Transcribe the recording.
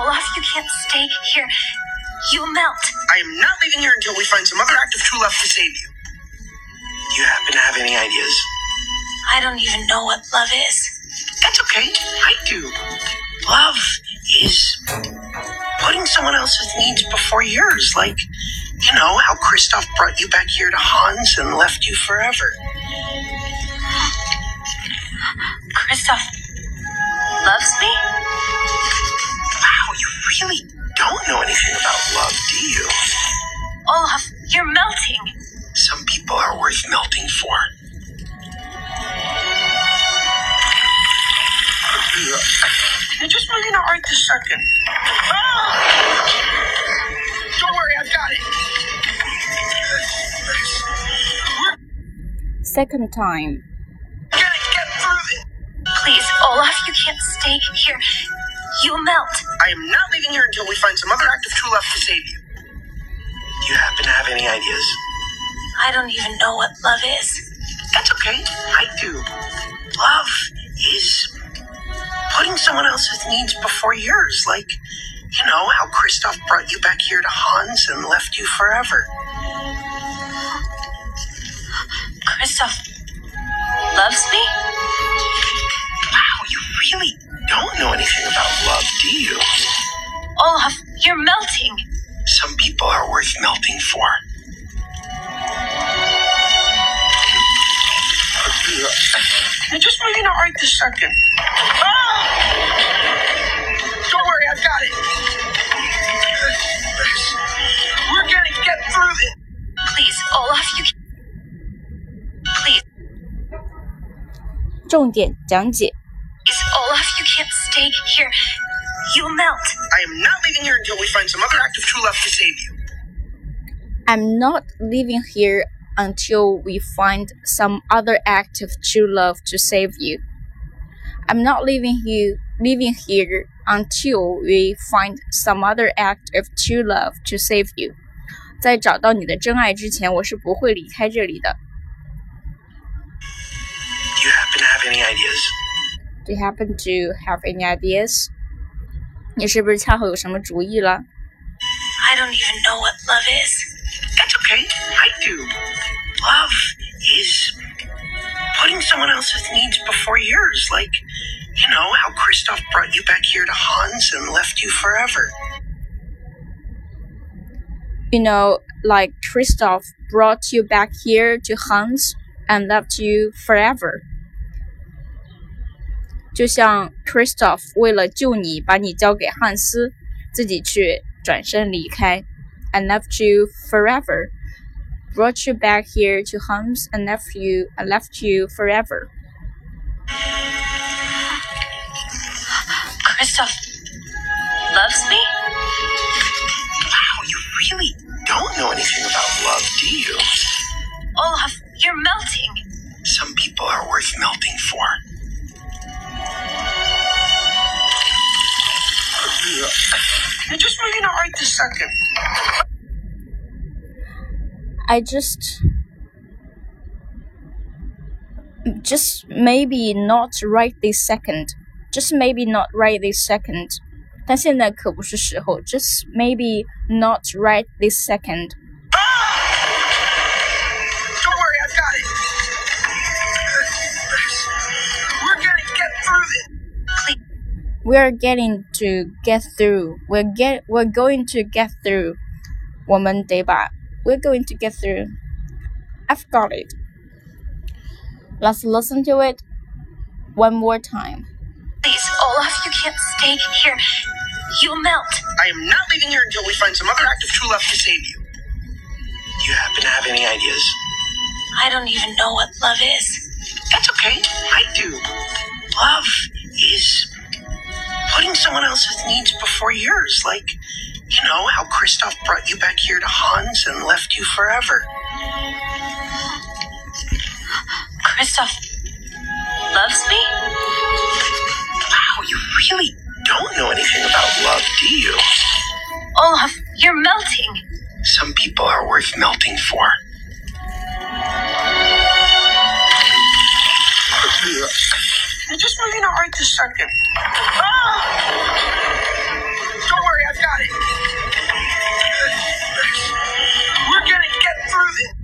Olaf, you can't stay here. You'll melt. I am not leaving here until we find some other active true love to save you. Do you happen to have any ideas? I don't even know what love is. That's okay. I do. Love is putting someone else's needs before yours. Like, you know, how Kristoff brought you back here to Hans and left you forever. You're melting. Some people are worth melting for. Yeah, just maybe not right this second. Ah! Don't worry, I've got it. Second time. We're gonna get through it. Please, Olaf, you can't stay here. You'll melt. I am not leaving here until we find some other active true love to save you. Any ideas? I don't even know what love is. That's okay. I do. Love is putting someone else's needs before yours. Like, you know, how Kristoff brought you back here to Hans and left you forever. Kristoff loves me? Wow, you really don't know anything about love, do you? Olaf, you're melting. Some people are worth melting for. Yeah, just maybe not right this second. Ah! Don't worry, I've got it. We're gonna get through it. Please, Olaf, you can... Please, 重点讲解。 please, Olaf, you can't stay here. You'll melt. I am not leaving here until we find some other active true love to save you. I'm not leaving here until we find some other act of true love to save you. I'm not leaving you leaving here until we find some other act of true love to save you. 在找到你的真爱之前，我是不会离开这里的。 Do you happen to have any ideas? Do you happen to have any ideas? 你是不是恰好有什么主意了？ I don't even know what love is. okay? I do. Love is putting someone else's needs before yours. Like, you know, how Kristoff brought you back here to Hans and left you forever. You know, like Kristoff brought you back here to Hans and left you forever. 就像 Kristoff 为了救你，把你交给汉斯，自己去转身离开，and left you forever。Brought you back here to Hans and left you and left you forever. Kristoff loves me? Wow, you really don't know anything about love, do you? Olaf, you're melting. Some people are worth melting for. Yeah, just maybe not right this second. I just just maybe not right this second. Just maybe not right this second. 但现在可不是时候。Just maybe not right this second. Don't worry, I've got it. We're gonna get through it. We're getting to get through. We're get we're going to get through. 我们得把 we're going to get through. I've got it. Let's listen to it one more time. Please, Olaf, you can't stay here. You'll melt. I am not leaving here until we find some other active true love to save you. Do you happen to have any ideas? I don't even know what love is. That's okay. I do. Love is putting someone else's needs before yours. Like, you know, how Kristoff brought you back here to Hans and left you forever. Kristoff loves me? Wow, you really don't know anything about love, do you? Olaf, you're melting. Some people are worth melting for. Yeah, just maybe not right this second. Ah! got it. We're going to get through this.